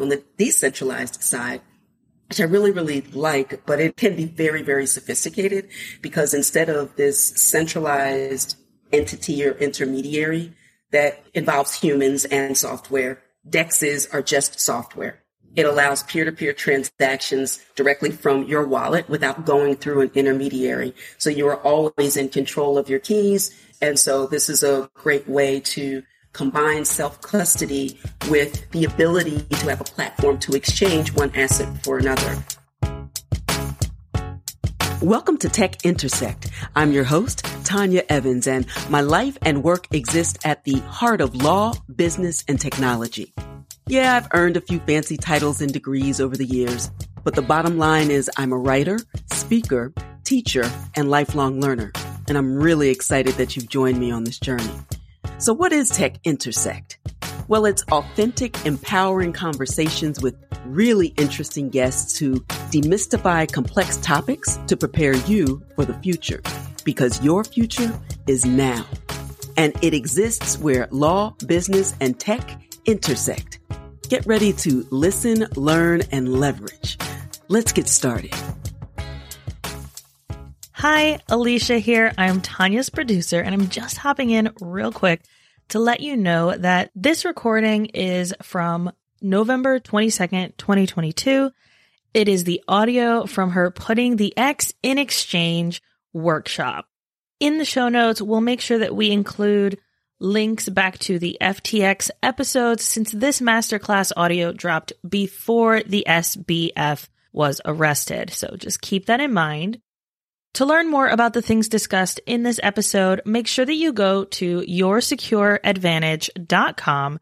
on the decentralized side, which I really, really like, but it can be very, very sophisticated because instead of this centralized entity or intermediary that involves humans and software, DEXs are just software. It allows peer-to-peer transactions directly from your wallet without going through an intermediary. So you are always in control of your keys. And so this is a great way to combine self-custody with the ability to have a platform to exchange one asset for another. Welcome to Tech Intersect. I'm your host, Tanya Evans, and my life and work exist at the heart of law, business, and technology. Yeah, I've earned a few fancy titles and degrees over the years, but the bottom line is I'm a writer, speaker, teacher, and lifelong learner. And I'm really excited that you've joined me on this journey. So what is Tech Intersect? Well, it's authentic, empowering conversations with really interesting guests who demystify complex topics to prepare you for the future. Because your future is now. And it exists where law, business, and tech intersect. Get ready to listen, learn, and leverage. Let's get started. Hi, Alicia here. I'm Tanya's producer, and I'm just hopping in real quick to let you know that this recording is from November 22nd, 2022. It is the audio from her Putting the X in Exchange workshop. In the show notes, we'll make sure that we include links back to the FTX episodes since this masterclass audio dropped before the SBF was arrested. So just keep that in mind. To learn more about the things discussed in this episode, make sure that you go to yoursecureadvantage.com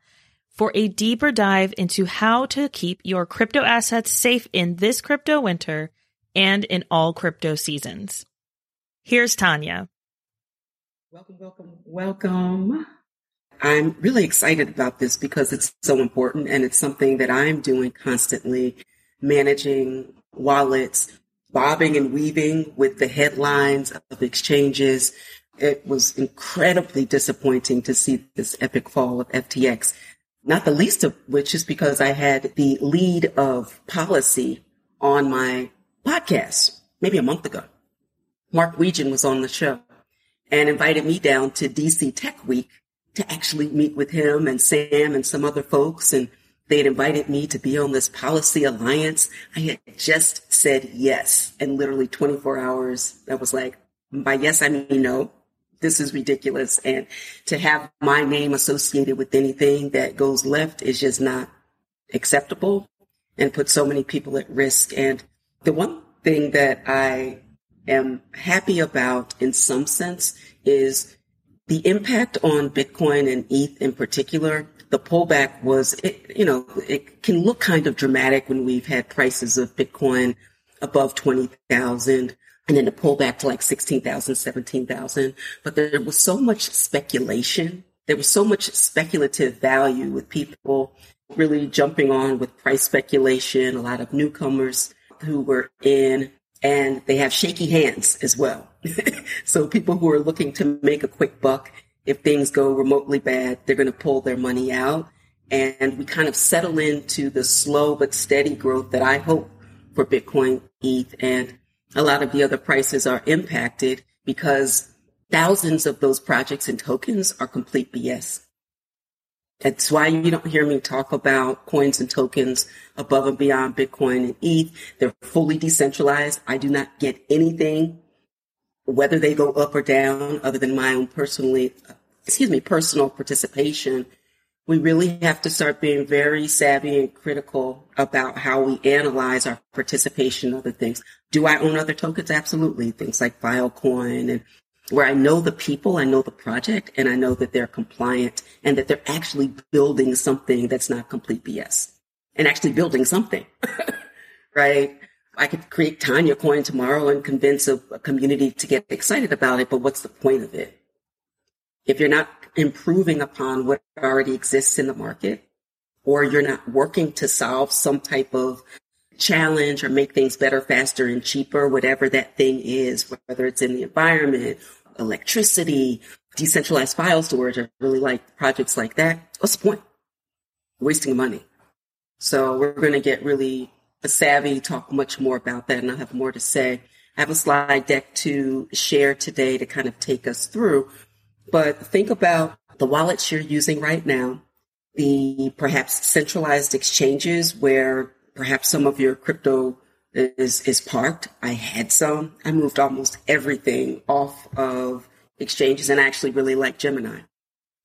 for a deeper dive into how to keep your crypto assets safe in this crypto winter and in all crypto seasons. Here's Tanya. Welcome, welcome, welcome. I'm really excited about this because it's so important and it's something that I'm doing constantly managing wallets, bobbing and weaving with the headlines of exchanges. It was incredibly disappointing to see this epic fall of FTX, not the least of which is because I had the lead of policy on my podcast maybe a month ago. Mark Wiegand was on the show and invited me down to DC Tech Week to actually meet with him and Sam and some other folks. And they had invited me to be on this policy alliance. I had just said yes. And literally 24 hours, I was like, by yes, I mean no. This is ridiculous. And to have my name associated with anything that goes left is just not acceptable and put so many people at risk. And the one thing that I am happy about in some sense is the impact on Bitcoin and ETH in particular the pullback was, it, you know, it can look kind of dramatic when we've had prices of Bitcoin above 20,000 and then the pullback to like 16,000, 17,000. But there was so much speculation. There was so much speculative value with people really jumping on with price speculation, a lot of newcomers who were in and they have shaky hands as well. so people who are looking to make a quick buck if things go remotely bad, they're going to pull their money out. And we kind of settle into the slow but steady growth that I hope for Bitcoin, ETH, and a lot of the other prices are impacted because thousands of those projects and tokens are complete BS. That's why you don't hear me talk about coins and tokens above and beyond Bitcoin and ETH. They're fully decentralized. I do not get anything whether they go up or down, other than my own personally, excuse me, personal participation, we really have to start being very savvy and critical about how we analyze our participation in other things. Do I own other tokens? Absolutely. Things like Filecoin and where I know the people, I know the project, and I know that they're compliant and that they're actually building something that's not complete BS and actually building something, right? I could create Tanya Coin tomorrow and convince a, a community to get excited about it, but what's the point of it? If you're not improving upon what already exists in the market, or you're not working to solve some type of challenge or make things better, faster, and cheaper, whatever that thing is, whether it's in the environment, electricity, decentralized file storage, I really like projects like that. What's the point? Wasting money. So we're going to get really savvy, talk much more about that, and I'll have more to say. I have a slide deck to share today to kind of take us through. But think about the wallets you're using right now, the perhaps centralized exchanges where perhaps some of your crypto is, is parked. I had some. I moved almost everything off of exchanges and I actually really like Gemini.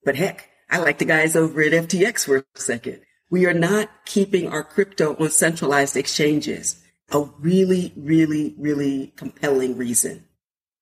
But heck, I like the guys over at FTX for a second. We are not keeping our crypto on centralized exchanges. A really, really, really compelling reason,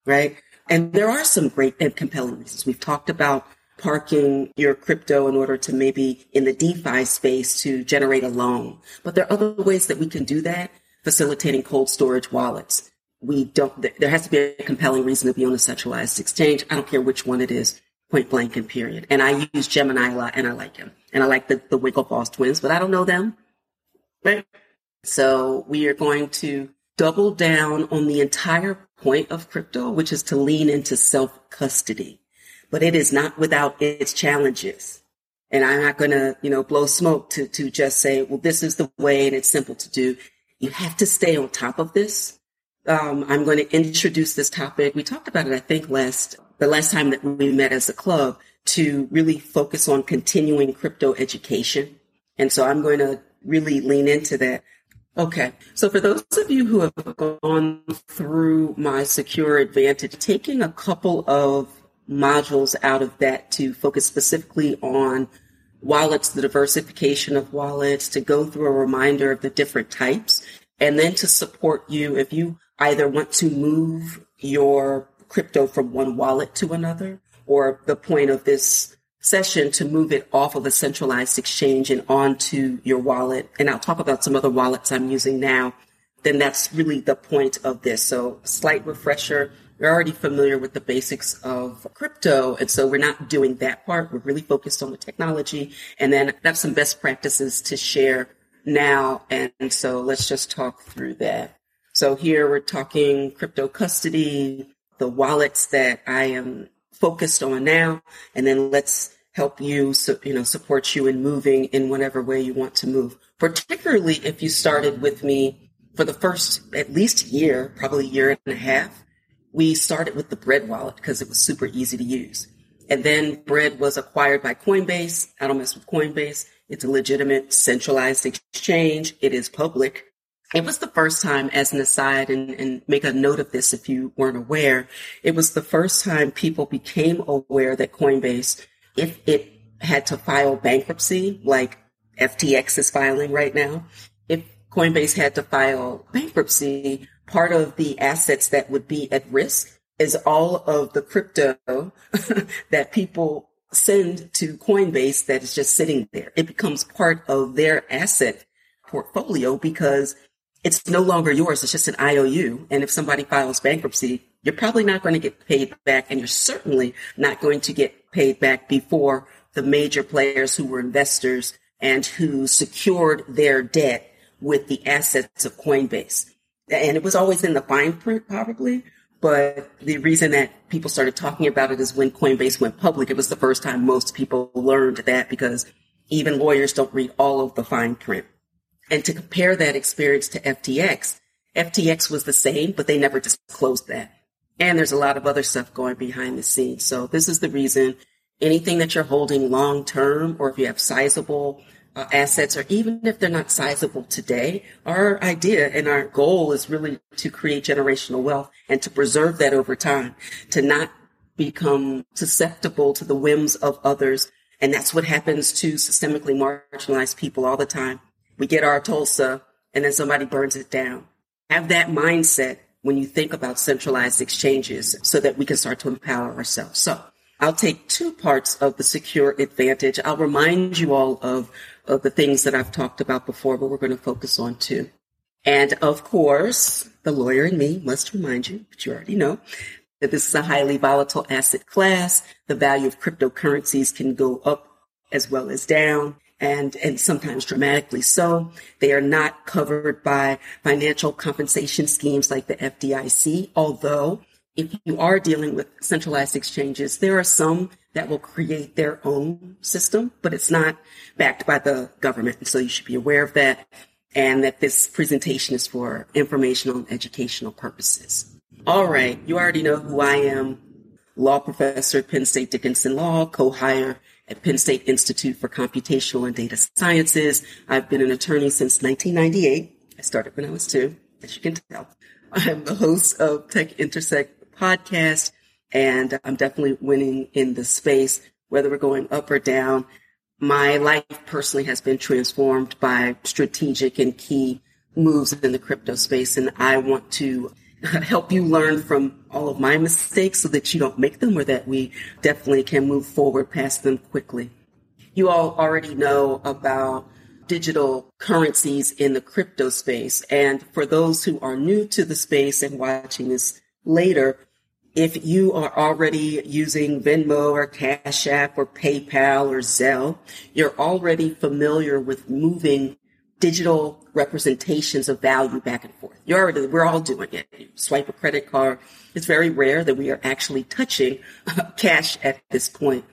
right? And there are some great and compelling reasons. We've talked about parking your crypto in order to maybe in the DeFi space to generate a loan. But there are other ways that we can do that, facilitating cold storage wallets. We don't, there has to be a compelling reason to be on a centralized exchange. I don't care which one it is, point blank and period. And I use Gemini a lot and I like him. And I like the, the Winklevoss twins, but I don't know them. Right? So we are going to double down on the entire point of crypto, which is to lean into self custody but it is not without its challenges. And I'm not going to, you know, blow smoke to, to just say, well, this is the way and it's simple to do. You have to stay on top of this. Um, I'm going to introduce this topic. We talked about it, I think, last, the last time that we met as a club to really focus on continuing crypto education. And so I'm going to really lean into that. Okay. So for those of you who have gone through my secure advantage, taking a couple of modules out of that to focus specifically on wallets, the diversification of wallets, to go through a reminder of the different types, and then to support you if you either want to move your crypto from one wallet to another, or the point of this session to move it off of a centralized exchange and onto your wallet. And I'll talk about some other wallets I'm using now. Then that's really the point of this. So slight refresher we're already familiar with the basics of crypto. And so we're not doing that part. We're really focused on the technology. And then that's some best practices to share now. And so let's just talk through that. So here we're talking crypto custody, the wallets that I am focused on now. And then let's help you, you know, support you in moving in whatever way you want to move. Particularly if you started with me for the first at least year, probably year and a half, we started with the Bread wallet because it was super easy to use. And then Bread was acquired by Coinbase. I don't mess with Coinbase. It's a legitimate centralized exchange. It is public. It was the first time, as an aside, and, and make a note of this if you weren't aware, it was the first time people became aware that Coinbase, if it had to file bankruptcy, like FTX is filing right now, if Coinbase had to file bankruptcy, part of the assets that would be at risk is all of the crypto that people send to Coinbase that is just sitting there. It becomes part of their asset portfolio because it's no longer yours. It's just an IOU. And if somebody files bankruptcy, you're probably not going to get paid back and you're certainly not going to get paid back before the major players who were investors and who secured their debt with the assets of Coinbase and it was always in the fine print probably. But the reason that people started talking about it is when Coinbase went public. It was the first time most people learned that because even lawyers don't read all of the fine print. And to compare that experience to FTX, FTX was the same, but they never disclosed that. And there's a lot of other stuff going behind the scenes. So this is the reason anything that you're holding long term, or if you have sizable uh, assets, or even if they're not sizable today, our idea and our goal is really to create generational wealth and to preserve that over time, to not become susceptible to the whims of others. And that's what happens to systemically marginalized people all the time. We get our Tulsa and then somebody burns it down. Have that mindset when you think about centralized exchanges so that we can start to empower ourselves. So I'll take two parts of the secure advantage. I'll remind you all of of the things that I've talked about before, but we're going to focus on two. And of course, the lawyer in me must remind you, but you already know, that this is a highly volatile asset class. The value of cryptocurrencies can go up as well as down and, and sometimes dramatically so. They are not covered by financial compensation schemes like the FDIC, although if you are dealing with centralized exchanges, there are some that will create their own system, but it's not backed by the government. And so you should be aware of that and that this presentation is for informational and educational purposes. All right, you already know who I am. Law professor at Penn State Dickinson Law, co-hire at Penn State Institute for Computational and Data Sciences. I've been an attorney since 1998. I started when I was two, as you can tell. I'm the host of Tech Intersect podcast, and I'm definitely winning in the space, whether we're going up or down. My life personally has been transformed by strategic and key moves in the crypto space, and I want to help you learn from all of my mistakes so that you don't make them or that we definitely can move forward past them quickly. You all already know about digital currencies in the crypto space. And for those who are new to the space and watching this later, if you are already using Venmo or Cash App or PayPal or Zelle, you're already familiar with moving digital representations of value back and forth. You're already, we're all doing it. You swipe a credit card. It's very rare that we are actually touching cash at this point.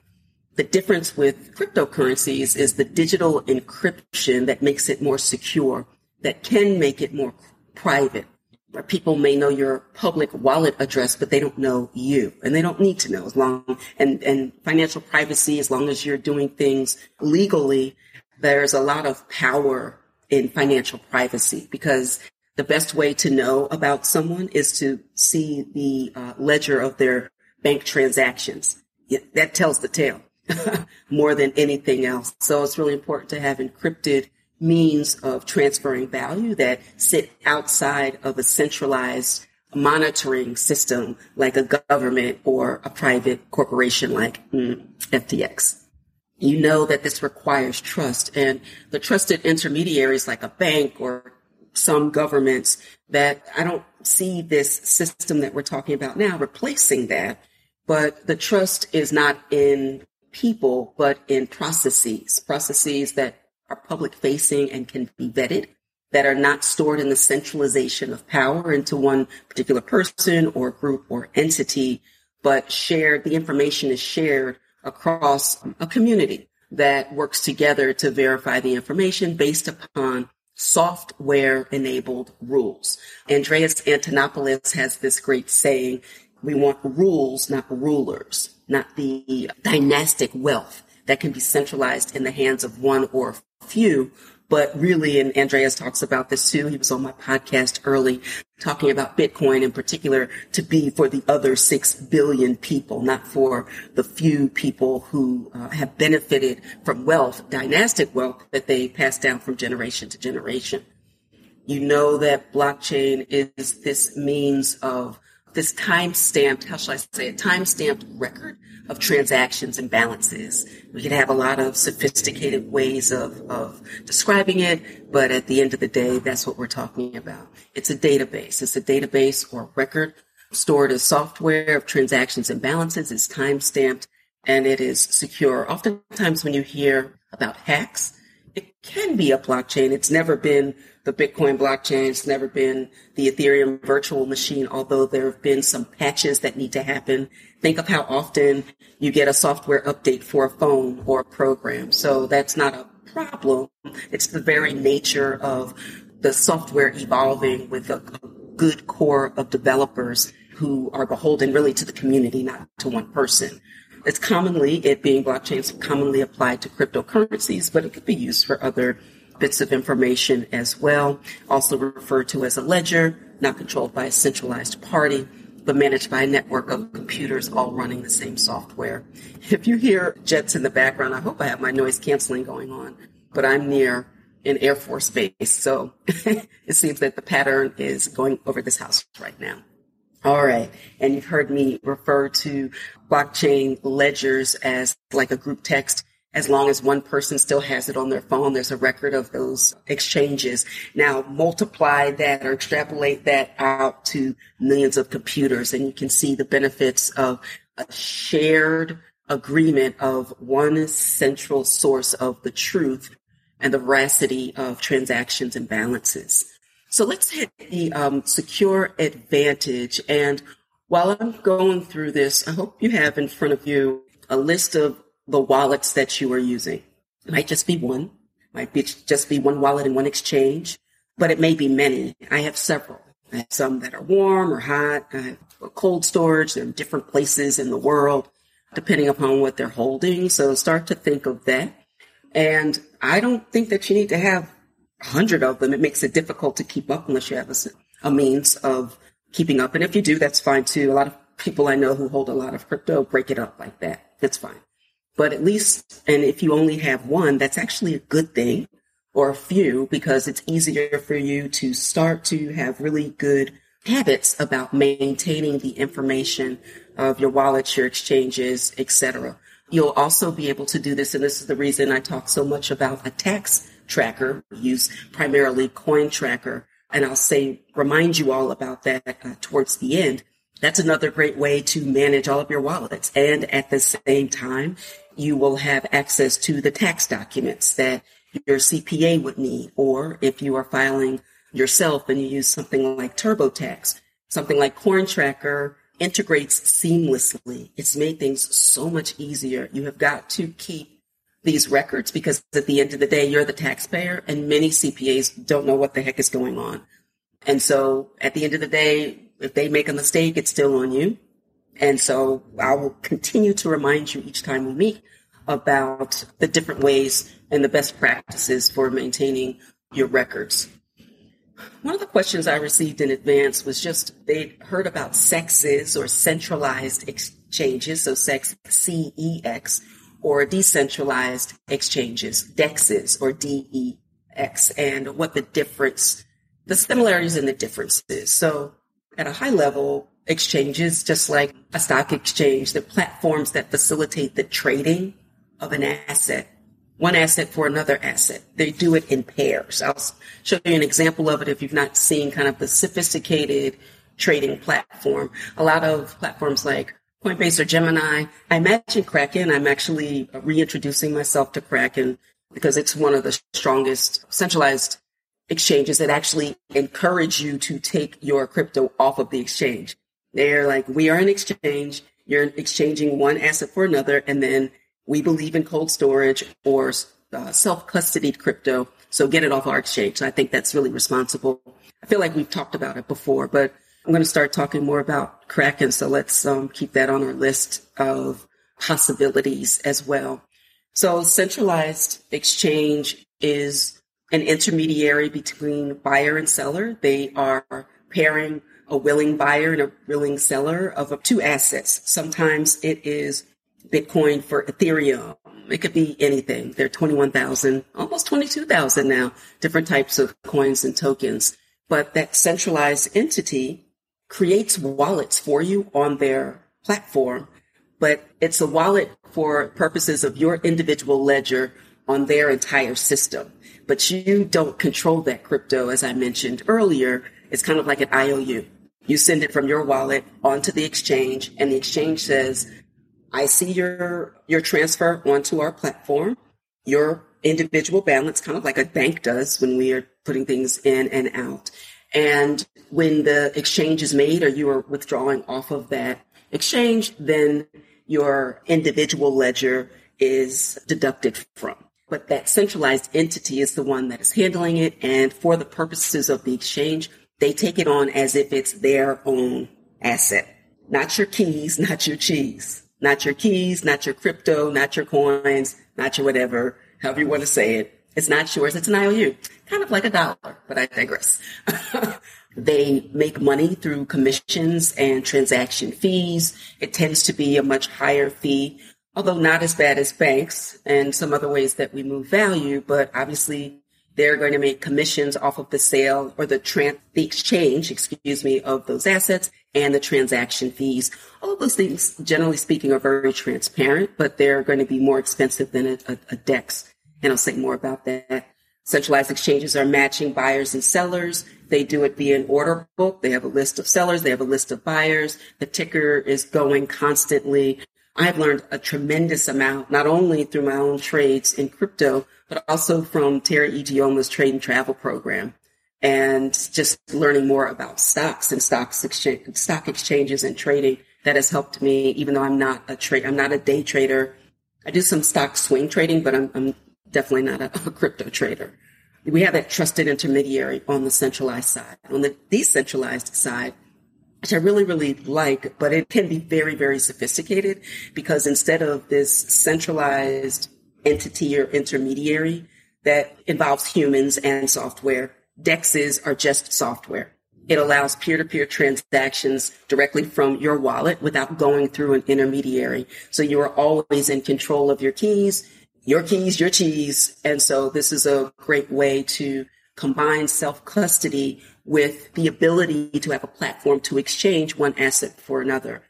The difference with cryptocurrencies is the digital encryption that makes it more secure, that can make it more private. Where people may know your public wallet address, but they don't know you, and they don't need to know as long and and financial privacy. As long as you're doing things legally, there's a lot of power in financial privacy because the best way to know about someone is to see the uh, ledger of their bank transactions. That tells the tale. more than anything else. So it's really important to have encrypted means of transferring value that sit outside of a centralized monitoring system like a government or a private corporation like mm, FTX. You know that this requires trust and the trusted intermediaries like a bank or some governments that I don't see this system that we're talking about now replacing that. But the trust is not in people, but in processes, processes that are public facing and can be vetted, that are not stored in the centralization of power into one particular person or group or entity, but shared, the information is shared across a community that works together to verify the information based upon software enabled rules. Andreas Antonopoulos has this great saying, we want rules, not rulers not the dynastic wealth that can be centralized in the hands of one or a few. But really, and Andreas talks about this too. He was on my podcast early talking about Bitcoin in particular to be for the other six billion people, not for the few people who uh, have benefited from wealth, dynastic wealth that they pass down from generation to generation. You know that blockchain is this means of this time stamped, how shall I say it, time stamped record of transactions and balances. We can have a lot of sophisticated ways of, of describing it, but at the end of the day, that's what we're talking about. It's a database. It's a database or record stored as software of transactions and balances. It's time stamped and it is secure. Oftentimes when you hear about hacks, it can be a blockchain. It's never been the Bitcoin blockchain. It's never been the Ethereum virtual machine, although there have been some patches that need to happen. Think of how often you get a software update for a phone or a program. So that's not a problem. It's the very nature of the software evolving with a good core of developers who are beholden really to the community, not to one person. It's commonly, it being blockchains, commonly applied to cryptocurrencies, but it could be used for other bits of information as well, also referred to as a ledger, not controlled by a centralized party, but managed by a network of computers all running the same software. If you hear jets in the background, I hope I have my noise canceling going on, but I'm near an Air Force base, so it seems that the pattern is going over this house right now. All right. And you've heard me refer to blockchain ledgers as like a group text as long as one person still has it on their phone, there's a record of those exchanges. Now multiply that or extrapolate that out to millions of computers and you can see the benefits of a shared agreement of one central source of the truth and the veracity of transactions and balances. So let's hit the um, secure advantage. And while I'm going through this, I hope you have in front of you a list of the wallets that you are using. It might just be one, might be just be one wallet and one exchange, but it may be many. I have several. I have some that are warm or hot. I have cold storage. They're in different places in the world, depending upon what they're holding. So start to think of that. And I don't think that you need to have a hundred of them. It makes it difficult to keep up unless you have a, a means of keeping up. And if you do, that's fine too. A lot of people I know who hold a lot of crypto break it up like that. That's fine. But at least, and if you only have one, that's actually a good thing or a few because it's easier for you to start to have really good habits about maintaining the information of your wallets, your exchanges, etc. You'll also be able to do this, and this is the reason I talk so much about a tax tracker, We use primarily Coin Tracker, and I'll say remind you all about that uh, towards the end. That's another great way to manage all of your wallets, and at the same time, you will have access to the tax documents that your CPA would need, or if you are filing yourself and you use something like TurboTax, something like Coin Tracker integrates seamlessly. It's made things so much easier. You have got to keep these records because at the end of the day, you're the taxpayer and many CPAs don't know what the heck is going on. And so at the end of the day, if they make a mistake, it's still on you. And so I will continue to remind you each time we meet about the different ways and the best practices for maintaining your records. One of the questions I received in advance was just they'd heard about CEXs or centralized exchanges, so CEX C-E-X, or decentralized exchanges, DEXs or D-E-X, and what the difference, the similarities and the differences. So at a high level, exchanges, just like a stock exchange, they're platforms that facilitate the trading of an asset one asset for another asset. They do it in pairs. I'll show you an example of it if you've not seen kind of the sophisticated trading platform. A lot of platforms like Coinbase or Gemini. I imagine Kraken. I'm actually reintroducing myself to Kraken because it's one of the strongest centralized exchanges that actually encourage you to take your crypto off of the exchange. They're like, we are an exchange. You're exchanging one asset for another, and then we believe in cold storage or uh, self-custodied crypto. So get it off our exchange. I think that's really responsible. I feel like we've talked about it before, but I'm going to start talking more about Kraken. So let's um, keep that on our list of possibilities as well. So centralized exchange is an intermediary between buyer and seller. They are pairing a willing buyer and a willing seller of two assets. Sometimes it is Bitcoin for Ethereum. It could be anything. There are 21,000, almost 22,000 now, different types of coins and tokens. But that centralized entity creates wallets for you on their platform, but it's a wallet for purposes of your individual ledger on their entire system. But you don't control that crypto, as I mentioned earlier. It's kind of like an IOU. You send it from your wallet onto the exchange, and the exchange says, I see your your transfer onto our platform, your individual balance, kind of like a bank does when we are putting things in and out. And when the exchange is made or you are withdrawing off of that exchange, then your individual ledger is deducted from. But that centralized entity is the one that is handling it. And for the purposes of the exchange, they take it on as if it's their own asset. Not your keys, not your cheese not your keys, not your crypto, not your coins, not your whatever, however you want to say it. It's not yours. It's an IOU, kind of like a dollar, but I digress. they make money through commissions and transaction fees. It tends to be a much higher fee, although not as bad as banks and some other ways that we move value, but obviously they're going to make commissions off of the sale or the trans, the exchange, excuse me, of those assets and the transaction fees. All of those things, generally speaking, are very transparent, but they're going to be more expensive than a, a, a DEX. And I'll say more about that. Centralized exchanges are matching buyers and sellers. They do it via an order book. They have a list of sellers. They have a list of buyers. The ticker is going constantly. I've learned a tremendous amount, not only through my own trades in crypto, but also from Teri Ijeoma's trade and travel program and just learning more about stocks and stocks exchange, stock exchanges and trading that has helped me, even though I'm not a trade, I'm not a day trader. I do some stock swing trading, but I'm, I'm definitely not a, a crypto trader. We have that trusted intermediary on the centralized side. On the decentralized side, which I really, really like, but it can be very, very sophisticated because instead of this centralized entity or intermediary that involves humans and software, DEXs are just software. It allows peer-to-peer transactions directly from your wallet without going through an intermediary. So you are always in control of your keys, your keys, your cheese. And so this is a great way to combine self-custody with the ability to have a platform to exchange one asset for another.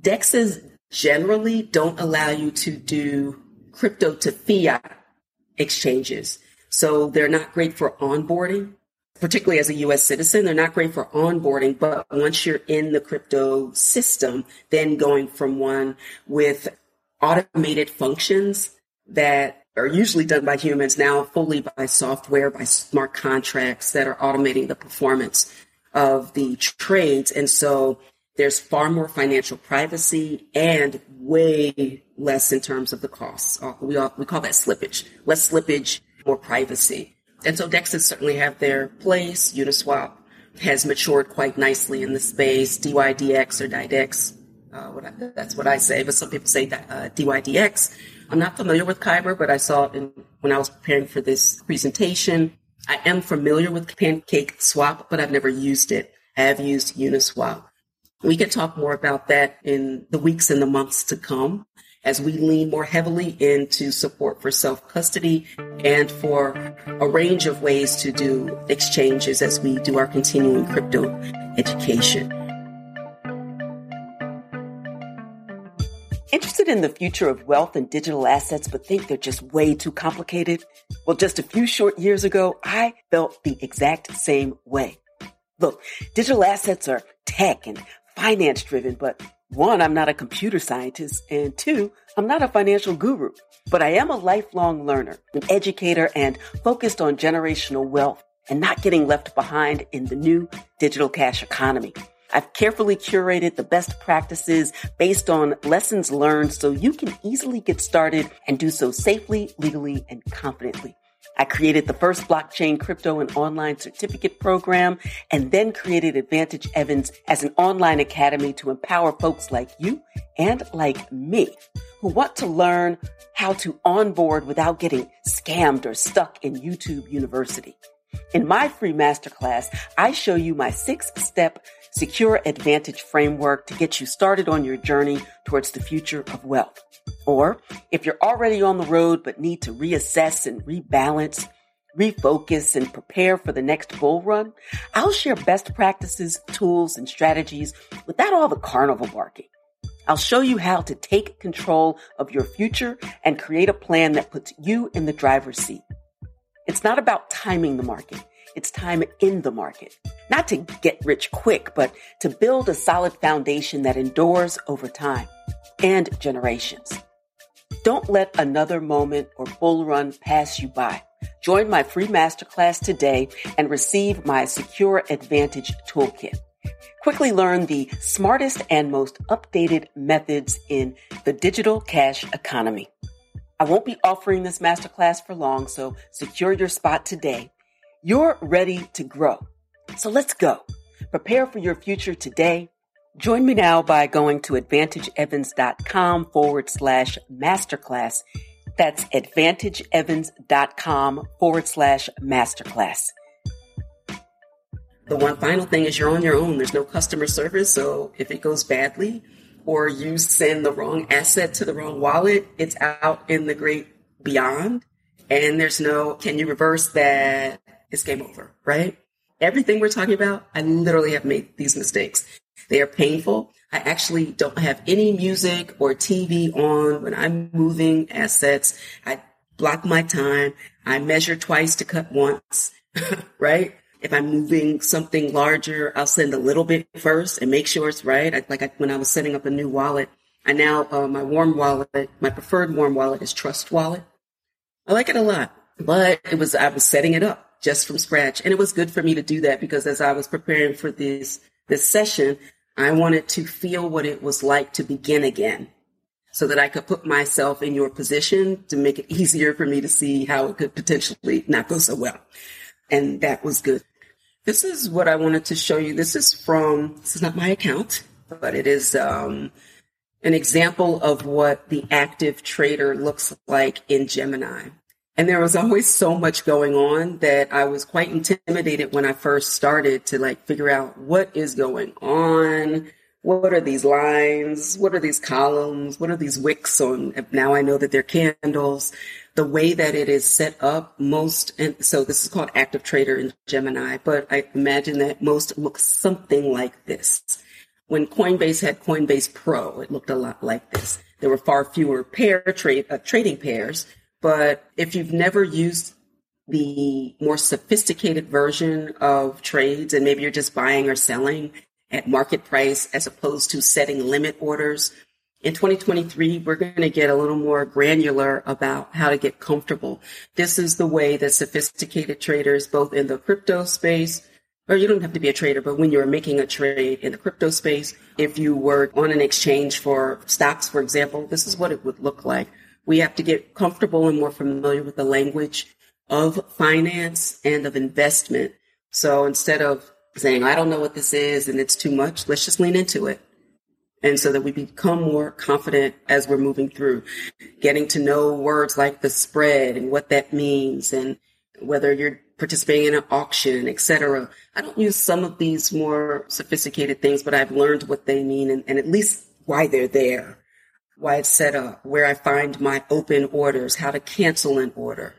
DEXs generally don't allow you to do crypto to fiat exchanges. So they're not great for onboarding, particularly as a US citizen. They're not great for onboarding, but once you're in the crypto system, then going from one with automated functions that are usually done by humans, now fully by software, by smart contracts that are automating the performance of the trades. And so there's far more financial privacy and way less in terms of the costs. Uh, we, all, we call that slippage. Less slippage, more privacy. And so DEXs certainly have their place. Uniswap has matured quite nicely in the space. DYDX or DYDX, uh, what I, that's what I say, but some people say uh, DYDX I'm not familiar with Kyber, but I saw it in, when I was preparing for this presentation. I am familiar with Pancake Swap, but I've never used it. I have used Uniswap. We can talk more about that in the weeks and the months to come as we lean more heavily into support for self custody and for a range of ways to do exchanges as we do our continuing crypto education. Interested in the future of wealth and digital assets, but think they're just way too complicated? Well, just a few short years ago, I felt the exact same way. Look, digital assets are tech and finance driven, but one, I'm not a computer scientist, and two, I'm not a financial guru. But I am a lifelong learner, an educator, and focused on generational wealth and not getting left behind in the new digital cash economy. I've carefully curated the best practices based on lessons learned so you can easily get started and do so safely, legally, and confidently. I created the first blockchain crypto and online certificate program and then created Advantage Evans as an online academy to empower folks like you and like me who want to learn how to onboard without getting scammed or stuck in YouTube University. In my free masterclass, I show you my six step secure advantage framework to get you started on your journey towards the future of wealth. Or if you're already on the road but need to reassess and rebalance, refocus and prepare for the next bull run, I'll share best practices, tools, and strategies without all the carnival barking. I'll show you how to take control of your future and create a plan that puts you in the driver's seat. It's not about timing the market. It's time in the market. Not to get rich quick, but to build a solid foundation that endures over time and generations. Don't let another moment or bull run pass you by. Join my free masterclass today and receive my Secure Advantage Toolkit. Quickly learn the smartest and most updated methods in the digital cash economy. I won't be offering this masterclass for long, so secure your spot today you're ready to grow. So let's go. Prepare for your future today. Join me now by going to advantageevans.com forward slash masterclass. That's advantageevans.com forward slash masterclass. The one final thing is you're on your own. There's no customer service. So if it goes badly or you send the wrong asset to the wrong wallet, it's out in the great beyond. And there's no, can you reverse that? It's game over, right? Everything we're talking about, I literally have made these mistakes. They are painful. I actually don't have any music or TV on when I'm moving assets. I block my time. I measure twice to cut once, right? If I'm moving something larger, I'll send a little bit first and make sure it's right. I, like I, when I was setting up a new wallet, I now, uh, my warm wallet, my preferred warm wallet is Trust Wallet. I like it a lot, but it was, I was setting it up just from scratch. And it was good for me to do that because as I was preparing for this, this session, I wanted to feel what it was like to begin again so that I could put myself in your position to make it easier for me to see how it could potentially not go so well. And that was good. This is what I wanted to show you. This is from, this is not my account, but it is um, an example of what the active trader looks like in Gemini. And there was always so much going on that I was quite intimidated when I first started to like figure out what is going on. What are these lines? What are these columns? What are these wicks on? Now I know that they're candles. The way that it is set up, most, and so this is called Active Trader in Gemini, but I imagine that most look something like this. When Coinbase had Coinbase Pro, it looked a lot like this. There were far fewer pair trade, uh, trading pairs, but if you've never used the more sophisticated version of trades and maybe you're just buying or selling at market price as opposed to setting limit orders, in 2023, we're going to get a little more granular about how to get comfortable. This is the way that sophisticated traders, both in the crypto space, or you don't have to be a trader, but when you're making a trade in the crypto space, if you were on an exchange for stocks, for example, this is what it would look like. We have to get comfortable and more familiar with the language of finance and of investment. So instead of saying, I don't know what this is and it's too much, let's just lean into it. And so that we become more confident as we're moving through, getting to know words like the spread and what that means and whether you're participating in an auction, etc. I don't use some of these more sophisticated things, but I've learned what they mean and, and at least why they're there why it's set up, uh, where I find my open orders, how to cancel an order.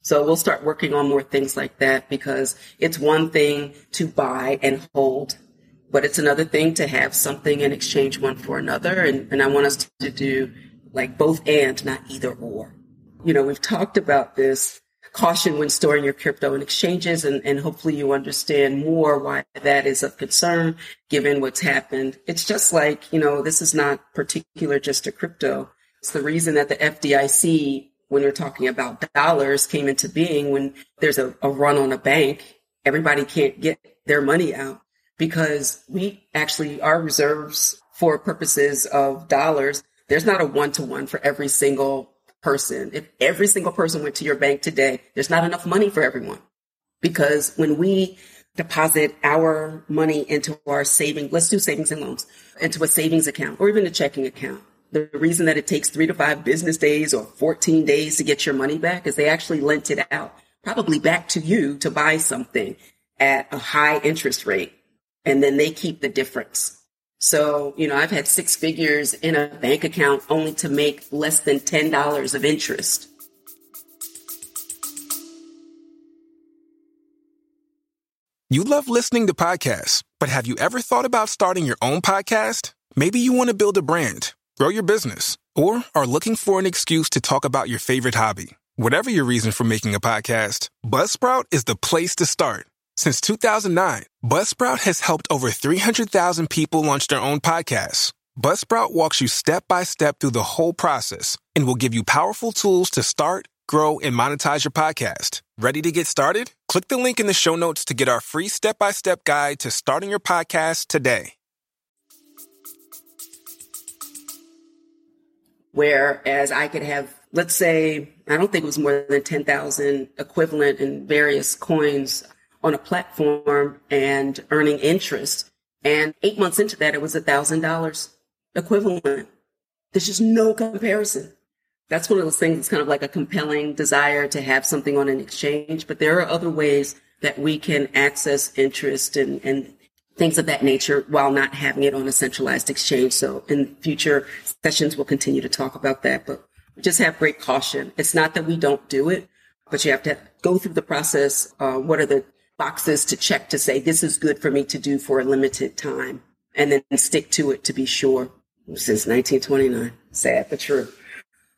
So we'll start working on more things like that because it's one thing to buy and hold, but it's another thing to have something and exchange one for another. And, and I want us to do like both and, not either or. You know, we've talked about this caution when storing your crypto in exchanges, and, and hopefully you understand more why that is of concern given what's happened. It's just like, you know, this is not particular just to crypto. It's the reason that the FDIC, when you're talking about dollars, came into being when there's a, a run on a bank, everybody can't get their money out because we actually, our reserves for purposes of dollars, there's not a one to one for every single person, if every single person went to your bank today, there's not enough money for everyone. Because when we deposit our money into our saving, let's do savings and loans, into a savings account or even a checking account. The reason that it takes three to five business days or 14 days to get your money back is they actually lent it out, probably back to you to buy something at a high interest rate. And then they keep the difference. So, you know, I've had six figures in a bank account only to make less than $10 of interest. You love listening to podcasts, but have you ever thought about starting your own podcast? Maybe you want to build a brand, grow your business, or are looking for an excuse to talk about your favorite hobby. Whatever your reason for making a podcast, Buzzsprout is the place to start. Since 2009, Buzzsprout has helped over 300,000 people launch their own podcasts. Buzzsprout walks you step by step through the whole process and will give you powerful tools to start, grow, and monetize your podcast. Ready to get started? Click the link in the show notes to get our free step by step guide to starting your podcast today. Whereas I could have, let's say, I don't think it was more than 10,000 equivalent in various coins on a platform and earning interest. And eight months into that, it was a thousand dollars equivalent. There's just no comparison. That's one of those things that's kind of like a compelling desire to have something on an exchange. But there are other ways that we can access interest and, and things of that nature while not having it on a centralized exchange. So in future sessions, we'll continue to talk about that, but just have great caution. It's not that we don't do it, but you have to go through the process. Uh, what are the boxes to check to say this is good for me to do for a limited time and then stick to it to be sure since 1929 sad but true.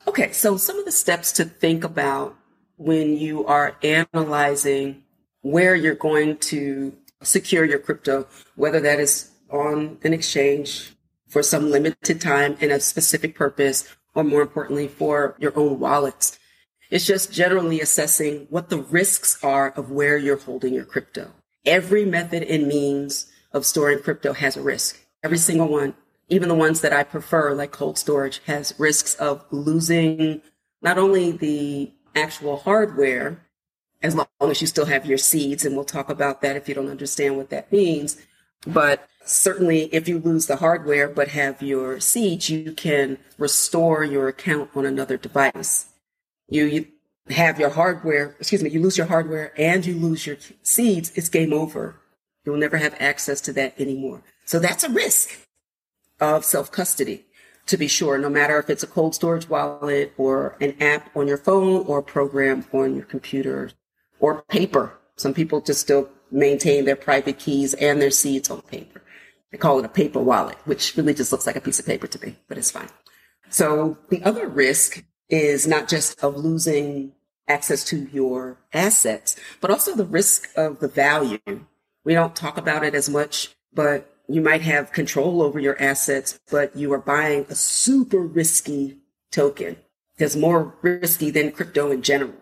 Okay so some of the steps to think about when you are analyzing where you're going to secure your crypto whether that is on an exchange for some limited time and a specific purpose or more importantly for your own wallets it's just generally assessing what the risks are of where you're holding your crypto. Every method and means of storing crypto has a risk. every single one, even the ones that I prefer, like cold storage, has risks of losing not only the actual hardware, as long as you still have your seeds, and we'll talk about that if you don't understand what that means. But certainly, if you lose the hardware but have your seeds, you can restore your account on another device. You, you have your hardware, excuse me, you lose your hardware and you lose your seeds, it's game over. You'll never have access to that anymore. So that's a risk of self custody to be sure, no matter if it's a cold storage wallet or an app on your phone or a program on your computer or paper. Some people just still maintain their private keys and their seeds on paper. They call it a paper wallet, which really just looks like a piece of paper to me, but it's fine. So the other risk is not just of losing access to your assets, but also the risk of the value. We don't talk about it as much, but you might have control over your assets, but you are buying a super risky token that's more risky than crypto in general.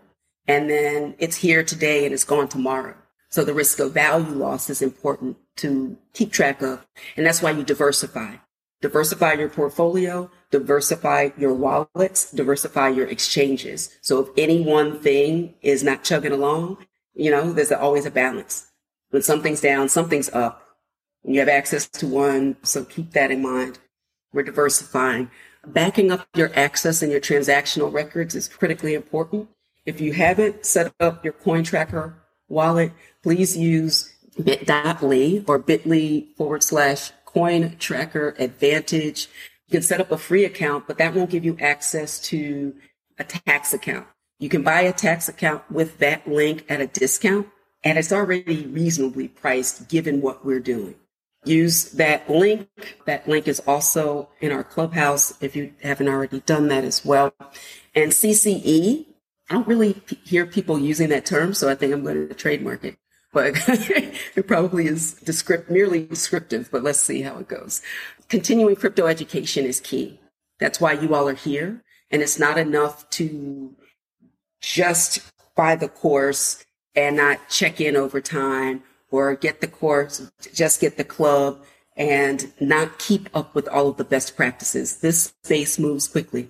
And then it's here today and it's gone tomorrow. So the risk of value loss is important to keep track of. And that's why you diversify. Diversify your portfolio, diversify your wallets, diversify your exchanges. So if any one thing is not chugging along, you know, there's always a balance. When something's down, something's up you have access to one, so keep that in mind. We're diversifying. Backing up your access and your transactional records is critically important. If you haven't set up your CoinTracker wallet, please use bit.ly or bit.ly forward slash coin tracker advantage. You can set up a free account, but that won't give you access to a tax account. You can buy a tax account with that link at a discount, and it's already reasonably priced given what we're doing use that link. That link is also in our clubhouse if you haven't already done that as well. And CCE, I don't really hear people using that term, so I think I'm going to trademark it. But it probably is descript- merely descriptive, but let's see how it goes. Continuing crypto education is key. That's why you all are here. And it's not enough to just buy the course and not check in over time or get the course, just get the club and not keep up with all of the best practices. This space moves quickly.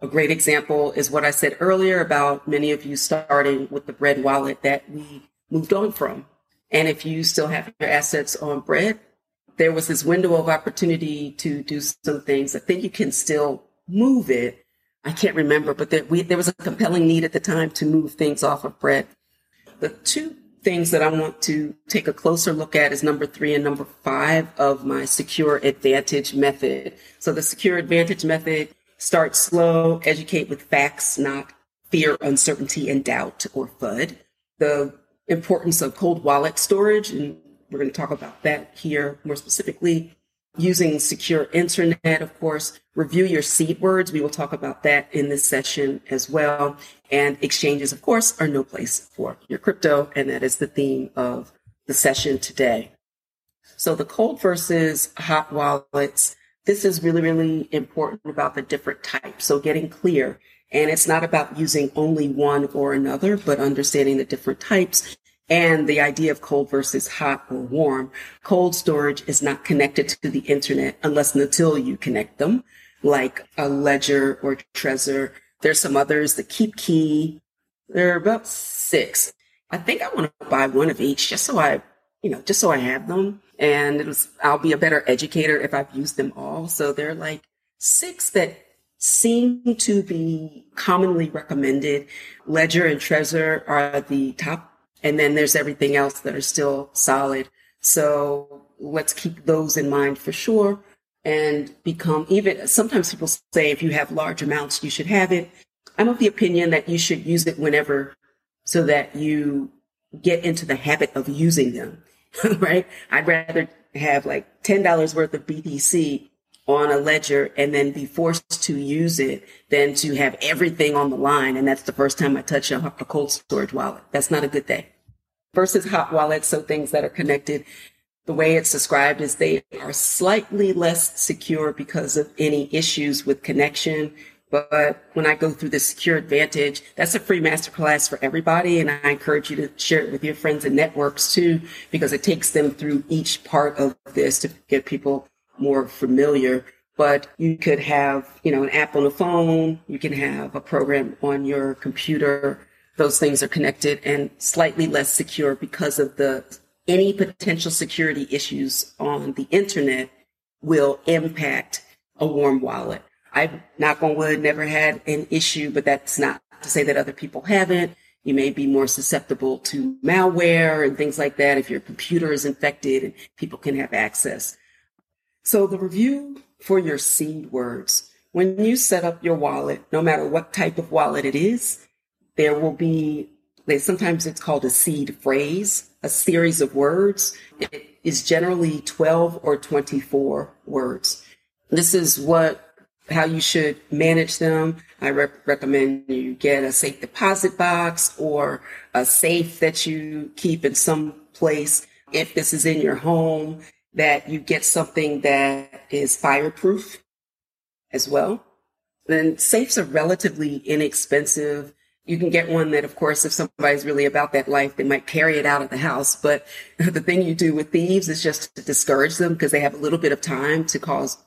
A great example is what I said earlier about many of you starting with the bread wallet that we moved on from. And if you still have your assets on bread, there was this window of opportunity to do some things. I think you can still move it. I can't remember, but there, we, there was a compelling need at the time to move things off of bread. The two things that I want to take a closer look at is number three and number five of my secure advantage method. So the secure advantage method start slow, educate with facts, not fear, uncertainty, and doubt or FUD. The importance of cold wallet storage, and we're going to talk about that here more specifically using secure internet, of course, review your seed words. We will talk about that in this session as well. And exchanges, of course, are no place for your crypto. And that is the theme of the session today. So the cold versus hot wallets. This is really, really important about the different types. So getting clear. And it's not about using only one or another, but understanding the different types and the idea of cold versus hot or warm. Cold storage is not connected to the internet unless and until you connect them, like a Ledger or Trezor. There's some others, the KeepKey. There are about six. I think I want to buy one of each just so I, you know, just so I have them. And it was, I'll be a better educator if I've used them all. So they're like six that seem to be commonly recommended. Ledger and Trezor are the top and then there's everything else that are still solid. So let's keep those in mind for sure and become even sometimes people say if you have large amounts, you should have it. I'm of the opinion that you should use it whenever so that you get into the habit of using them, right? I'd rather have like $10 worth of BTC on a ledger and then be forced to use it than to have everything on the line. And that's the first time I touch a, a cold storage wallet. That's not a good day. Versus hot wallets, so things that are connected. The way it's described is they are slightly less secure because of any issues with connection. But when I go through the secure advantage, that's a free masterclass for everybody. And I encourage you to share it with your friends and networks too, because it takes them through each part of this to get people more familiar, but you could have, you know, an app on the phone. You can have a program on your computer. Those things are connected and slightly less secure because of the any potential security issues on the internet will impact a warm wallet. I've knock on wood never had an issue, but that's not to say that other people haven't. You may be more susceptible to malware and things like that if your computer is infected and people can have access. So the review for your seed words. When you set up your wallet, no matter what type of wallet it is, there will be, sometimes it's called a seed phrase, a series of words. It is generally 12 or 24 words. This is what how you should manage them. I re- recommend you get a safe deposit box or a safe that you keep in some place. If this is in your home, that you get something that is fireproof as well. Then safes are relatively inexpensive. You can get one that, of course, if somebody's really about that life, they might carry it out of the house. But the thing you do with thieves is just to discourage them because they have a little bit of time to cause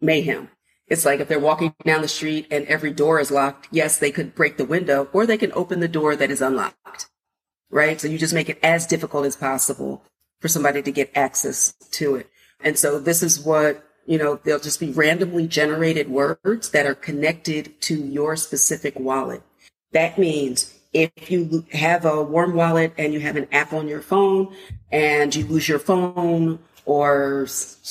mayhem. It's like if they're walking down the street and every door is locked, yes, they could break the window or they can open the door that is unlocked. Right. So you just make it as difficult as possible for somebody to get access to it. And so this is what, you know, they'll just be randomly generated words that are connected to your specific wallet. That means if you have a warm wallet and you have an app on your phone and you lose your phone or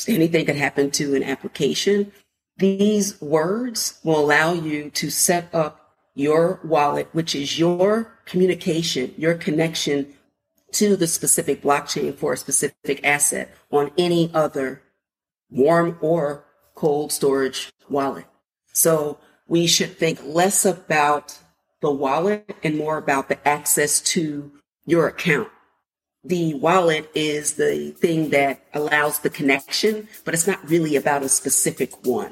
anything could happen to an application, these words will allow you to set up your wallet, which is your communication, your connection to the specific blockchain for a specific asset on any other warm or cold storage wallet. So we should think less about the wallet and more about the access to your account. The wallet is the thing that allows the connection, but it's not really about a specific one.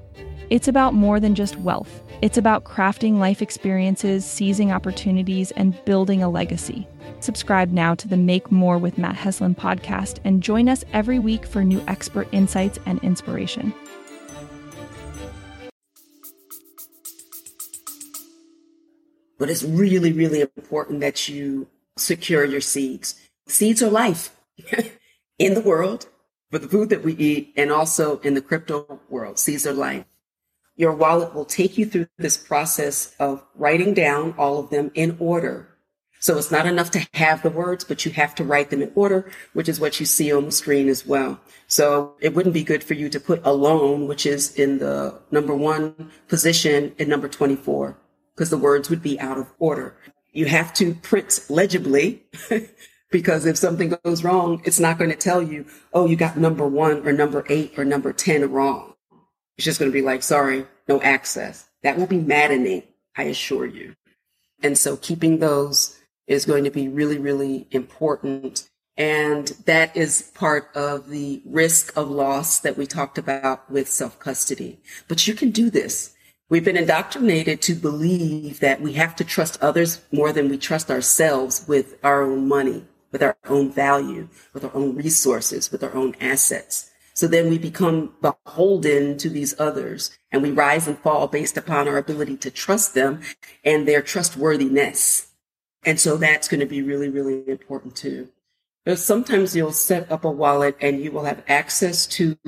It's about more than just wealth. It's about crafting life experiences, seizing opportunities, and building a legacy. Subscribe now to the Make More with Matt Heslin podcast and join us every week for new expert insights and inspiration. But it's really, really important that you secure your seeds. Seeds are life in the world for the food that we eat and also in the crypto world. Seeds are life your wallet will take you through this process of writing down all of them in order. So it's not enough to have the words, but you have to write them in order, which is what you see on the screen as well. So it wouldn't be good for you to put alone, which is in the number one position in number 24, because the words would be out of order. You have to print legibly because if something goes wrong, it's not going to tell you, oh, you got number one or number eight or number 10 wrong. It's just going to be like, sorry, no access. That will be maddening, I assure you. And so keeping those is going to be really, really important. And that is part of the risk of loss that we talked about with self custody. But you can do this. We've been indoctrinated to believe that we have to trust others more than we trust ourselves with our own money, with our own value, with our own resources, with our own assets. So then we become beholden to these others and we rise and fall based upon our ability to trust them and their trustworthiness. And so that's going to be really, really important too. Because sometimes you'll set up a wallet and you will have access to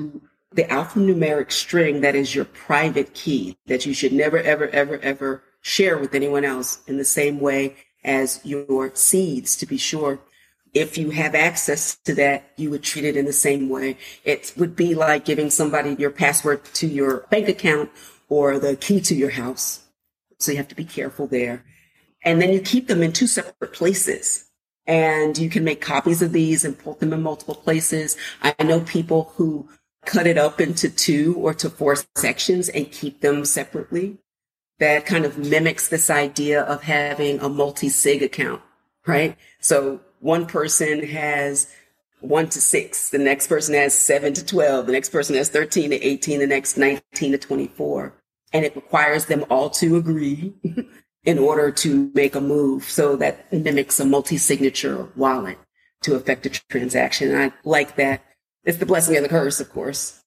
the alphanumeric string that is your private key that you should never, ever, ever, ever share with anyone else in the same way as your seeds to be sure if you have access to that, you would treat it in the same way. It would be like giving somebody your password to your bank account or the key to your house. So you have to be careful there. And then you keep them in two separate places. And you can make copies of these and put them in multiple places. I know people who cut it up into two or to four sections and keep them separately. That kind of mimics this idea of having a multi-sig account, right? So one person has one to six. The next person has seven to 12. The next person has 13 to 18. The next 19 to 24. And it requires them all to agree in order to make a move. So that mimics a multi-signature wallet to affect a transaction. And I like that. It's the blessing and the curse, of course.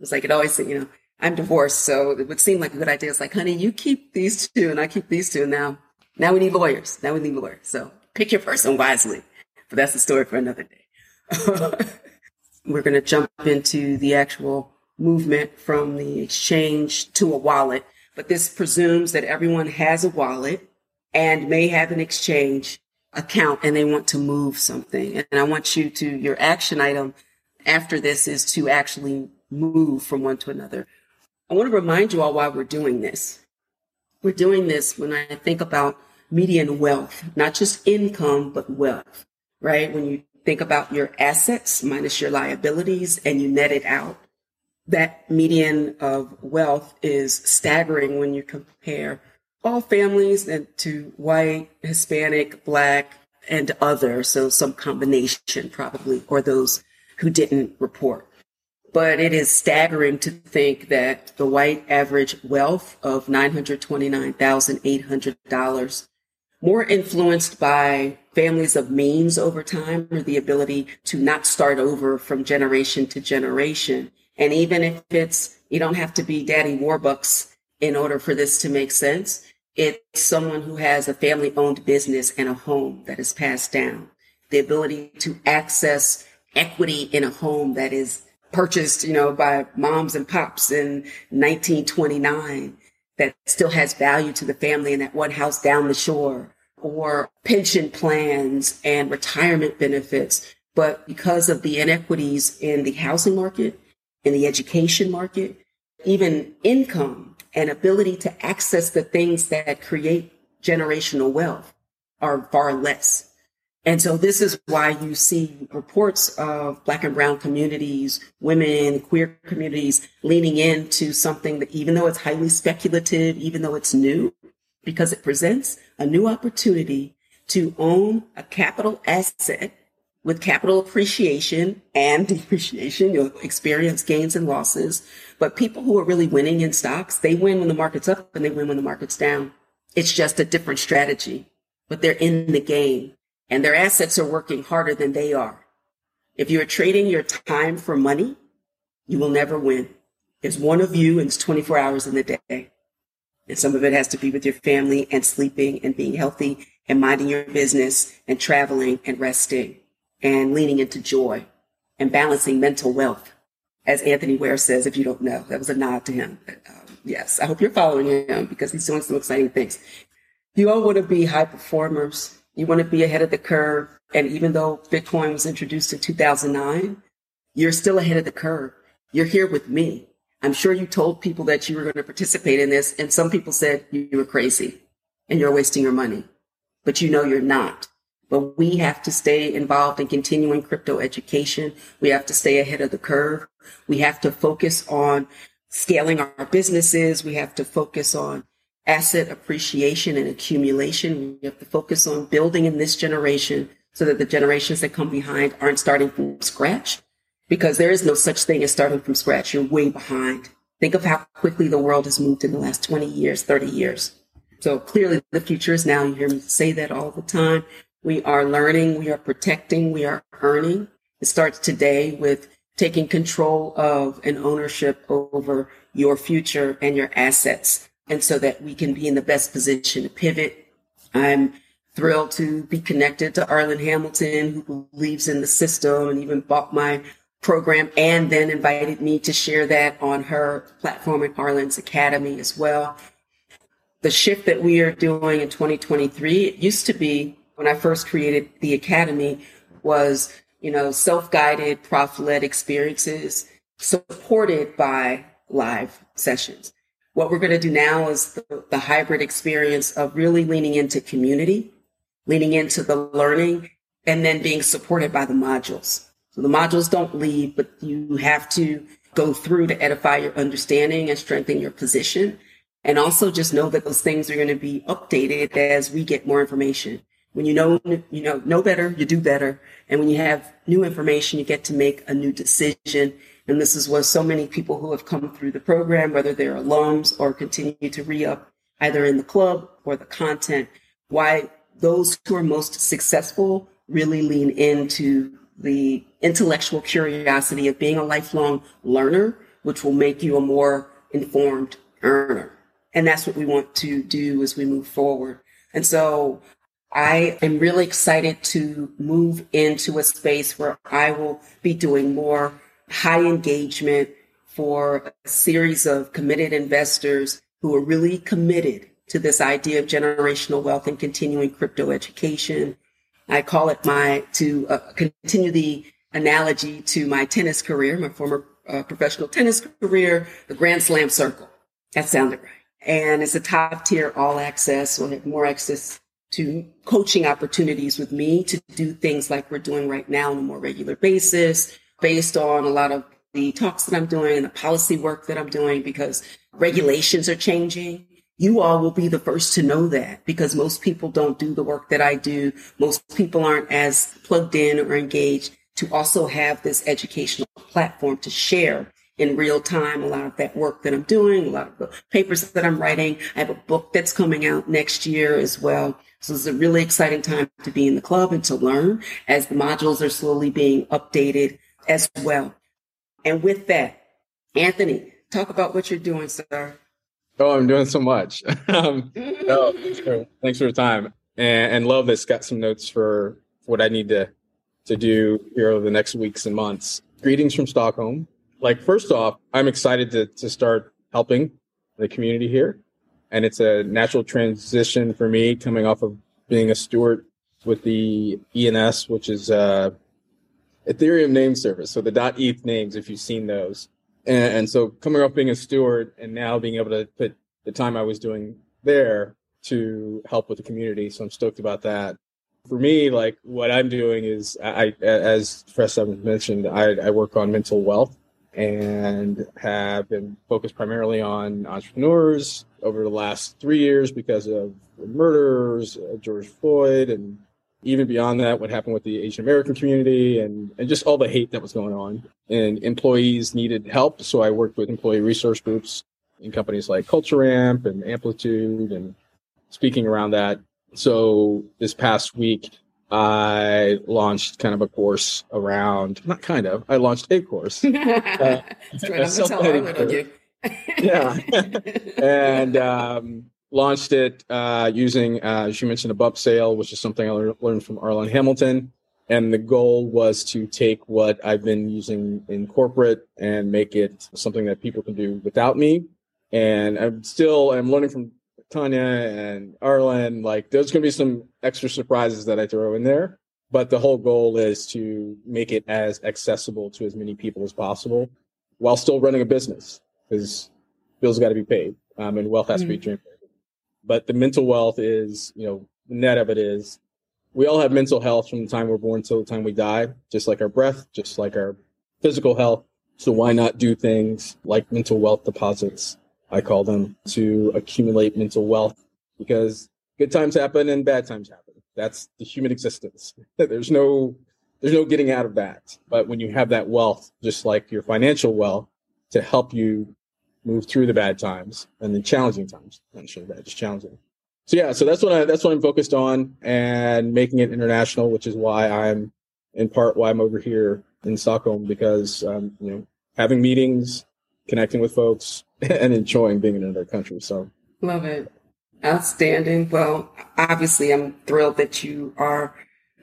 It's like it always, you know, I'm divorced, so it would seem like a good idea. It's like, honey, you keep these two and I keep these two. Now, now we need lawyers. Now we need lawyers. So pick your person wisely. But that's a story for another day. We're going to jump into the actual movement from the exchange to a wallet. But this presumes that everyone has a wallet and may have an exchange account and they want to move something. And I want you to, your action item after this is to actually move from one to another. I want to remind you all why we're doing this. We're doing this when I think about median wealth, not just income, but wealth, right? When you think about your assets minus your liabilities and you net it out, that median of wealth is staggering when you compare all families and to white, Hispanic, black, and other. So some combination probably, or those who didn't report. But it is staggering to think that the white average wealth of $929,800, more influenced by families of means over time or the ability to not start over from generation to generation. And even if it's, you don't have to be daddy warbucks in order for this to make sense. It's someone who has a family owned business and a home that is passed down. The ability to access equity in a home that is purchased, you know, by moms and pops in 1929 that still has value to the family in that one house down the shore or pension plans and retirement benefits. But because of the inequities in the housing market, in the education market, even income and ability to access the things that create generational wealth are far less. And so this is why you see reports of black and brown communities, women, queer communities leaning into something that even though it's highly speculative, even though it's new, because it presents a new opportunity to own a capital asset with capital appreciation and depreciation, you'll experience gains and losses. But people who are really winning in stocks, they win when the market's up and they win when the market's down. It's just a different strategy, but they're in the game and their assets are working harder than they are. If you're trading your time for money, you will never win. There's one of you and it's 24 hours in the day. And some of it has to be with your family and sleeping and being healthy and minding your business and traveling and resting and leaning into joy and balancing mental wealth. As Anthony Ware says, if you don't know, that was a nod to him. But, um, yes, I hope you're following him because he's doing some exciting things. You all want to be high performers. You want to be ahead of the curve. And even though Bitcoin was introduced in 2009, you're still ahead of the curve. You're here with me. I'm sure you told people that you were going to participate in this, and some people said you were crazy and you're wasting your money. But you know you're not. But we have to stay involved in continuing crypto education. We have to stay ahead of the curve. We have to focus on scaling our businesses. We have to focus on asset appreciation and accumulation. We have to focus on building in this generation so that the generations that come behind aren't starting from scratch because there is no such thing as starting from scratch. You're way behind. Think of how quickly the world has moved in the last 20 years, 30 years. So clearly the future is now. You hear me say that all the time. We are learning, we are protecting, we are earning. It starts today with taking control of and ownership over your future and your assets. And so that we can be in the best position to pivot. I'm thrilled to be connected to Arlan Hamilton, who believes in the system and even bought my program and then invited me to share that on her platform at Arlan's Academy as well. The shift that we are doing in 2023, it used to be when I first created the academy was, you know, self-guided, prof-led experiences supported by live sessions. What we're going to do now is the, the hybrid experience of really leaning into community, leaning into the learning, and then being supported by the modules. So the modules don't leave, but you have to go through to edify your understanding and strengthen your position. And also just know that those things are going to be updated as we get more information. When you know, you know, know better, you do better. And when you have new information, you get to make a new decision. And this is what so many people who have come through the program, whether they're alums or continue to re-up either in the club or the content, why those who are most successful really lean into the intellectual curiosity of being a lifelong learner, which will make you a more informed earner. And that's what we want to do as we move forward. And so I am really excited to move into a space where I will be doing more high engagement for a series of committed investors who are really committed to this idea of generational wealth and continuing crypto education. I call it my, to uh, continue the analogy to my tennis career, my former uh, professional tennis career, the Grand Slam Circle. That sounded right. And it's a top tier all access. We'll have more access to coaching opportunities with me to do things like we're doing right now on a more regular basis, based on a lot of the talks that I'm doing, and the policy work that I'm doing, because regulations are changing. You all will be the first to know that because most people don't do the work that I do. Most people aren't as plugged in or engaged to also have this educational platform to share in real time a lot of that work that I'm doing, a lot of the papers that I'm writing. I have a book that's coming out next year as well. So it's a really exciting time to be in the club and to learn as the modules are slowly being updated as well. And with that, Anthony, talk about what you're doing, sir. Oh, I'm doing so much. um, oh, thanks, for, thanks for your time and, and love this. Got some notes for what I need to to do here over the next weeks and months. Greetings from Stockholm. Like, first off, I'm excited to, to start helping the community here. And it's a natural transition for me coming off of being a steward with the ENS, which is uh, Ethereum name service. So the .eth names, if you've seen those. And, and so coming off being a steward and now being able to put the time I was doing there to help with the community. So I'm stoked about that for me, like what I'm doing is I, as Fresh mentioned, I, I work on mental wealth and have been focused primarily on entrepreneurs over the last three years because of murders, uh, George Floyd, and even beyond that, what happened with the Asian American community and, and just all the hate that was going on. And employees needed help. So I worked with employee resource groups in companies like Culture Amp and Amplitude and speaking around that so this past week, I launched kind of a course around, not kind of, I launched a course. uh, yeah. and um, launched it uh, using, uh, as you mentioned, a bump sale, which is something I learned from Arlan Hamilton. And the goal was to take what I've been using in corporate and make it something that people can do without me. And I'm still, I'm learning from Tonya and Arlan, like there's going to be some extra surprises that I throw in there. But the whole goal is to make it as accessible to as many people as possible while still running a business because bills got to be paid um, and wealth has mm-hmm. to be mm. generated. But the mental wealth is, you know, the net of it is we all have mental health from the time we're born till the time we die, just like our breath, just like our physical health. So why not do things like mental wealth deposits I call them, to accumulate mental wealth because good times happen and bad times happen. That's the human existence. there's no there's no getting out of that. But when you have that wealth, just like your financial wealth, to help you move through the bad times and the challenging times, not sure bad, just challenging. So yeah, so that's what I that's what I'm focused on and making it international, which is why I'm in part why I'm over here in Stockholm because um, you know having meetings, connecting with folks, and enjoying being in another country. So love it. Outstanding. Well, obviously, I'm thrilled that you are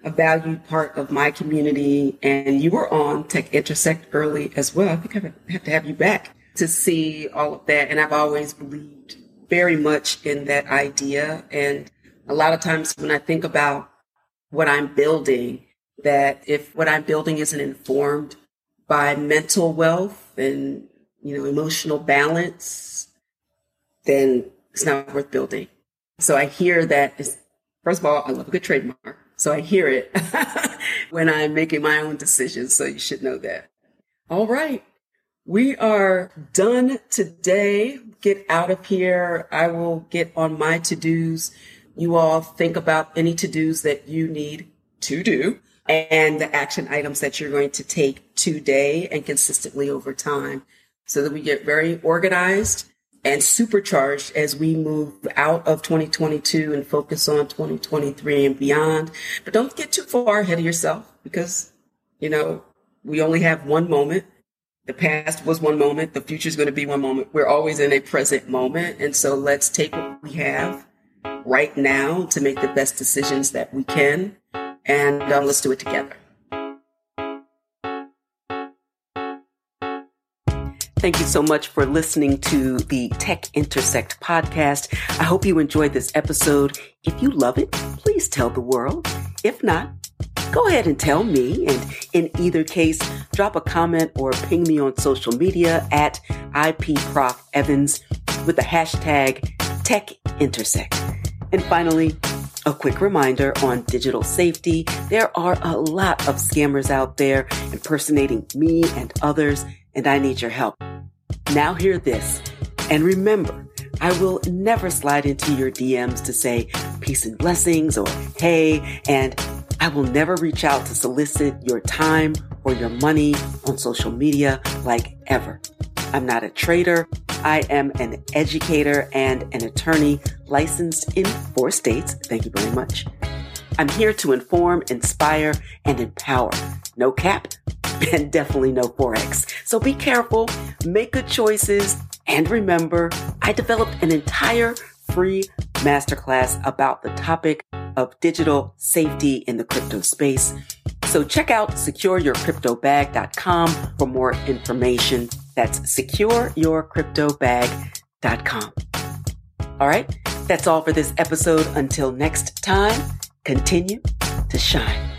a valued part of my community and you were on Tech Intersect early as well. I think I have to have you back to see all of that. And I've always believed very much in that idea. And a lot of times when I think about what I'm building, that if what I'm building isn't informed by mental wealth and you know, emotional balance, then it's not worth building. So I hear that, first of all, I love a good trademark. So I hear it when I'm making my own decisions. So you should know that. All right. We are done today. Get out of here. I will get on my to dos. You all think about any to dos that you need to do and the action items that you're going to take today and consistently over time so that we get very organized and supercharged as we move out of 2022 and focus on 2023 and beyond. But don't get too far ahead of yourself because, you know, we only have one moment the past was one moment, the future is going to be one moment. We're always in a present moment. And so let's take what we have right now to make the best decisions that we can. And uh, let's do it together. Thank you so much for listening to the Tech Intersect podcast. I hope you enjoyed this episode. If you love it, please tell the world. If not, go ahead and tell me. And in either case, drop a comment or ping me on social media at IPProfEvans with the hashtag TechIntersect. And finally, a quick reminder on digital safety. There are a lot of scammers out there impersonating me and others, and I need your help. Now hear this. And remember, I will never slide into your DMs to say peace and blessings or hey, and I will never reach out to solicit your time or your money on social media like ever. I'm not a trader. I am an educator and an attorney licensed in four states. Thank you very much. I'm here to inform, inspire, and empower. No cap and definitely no Forex. So be careful, make good choices, and remember, I developed an entire free masterclass about the topic of digital safety in the crypto space. So check out secureyourcryptobag.com for more information. That's secureyourcryptobag.com. All right, that's all for this episode. Until next time, continue to shine.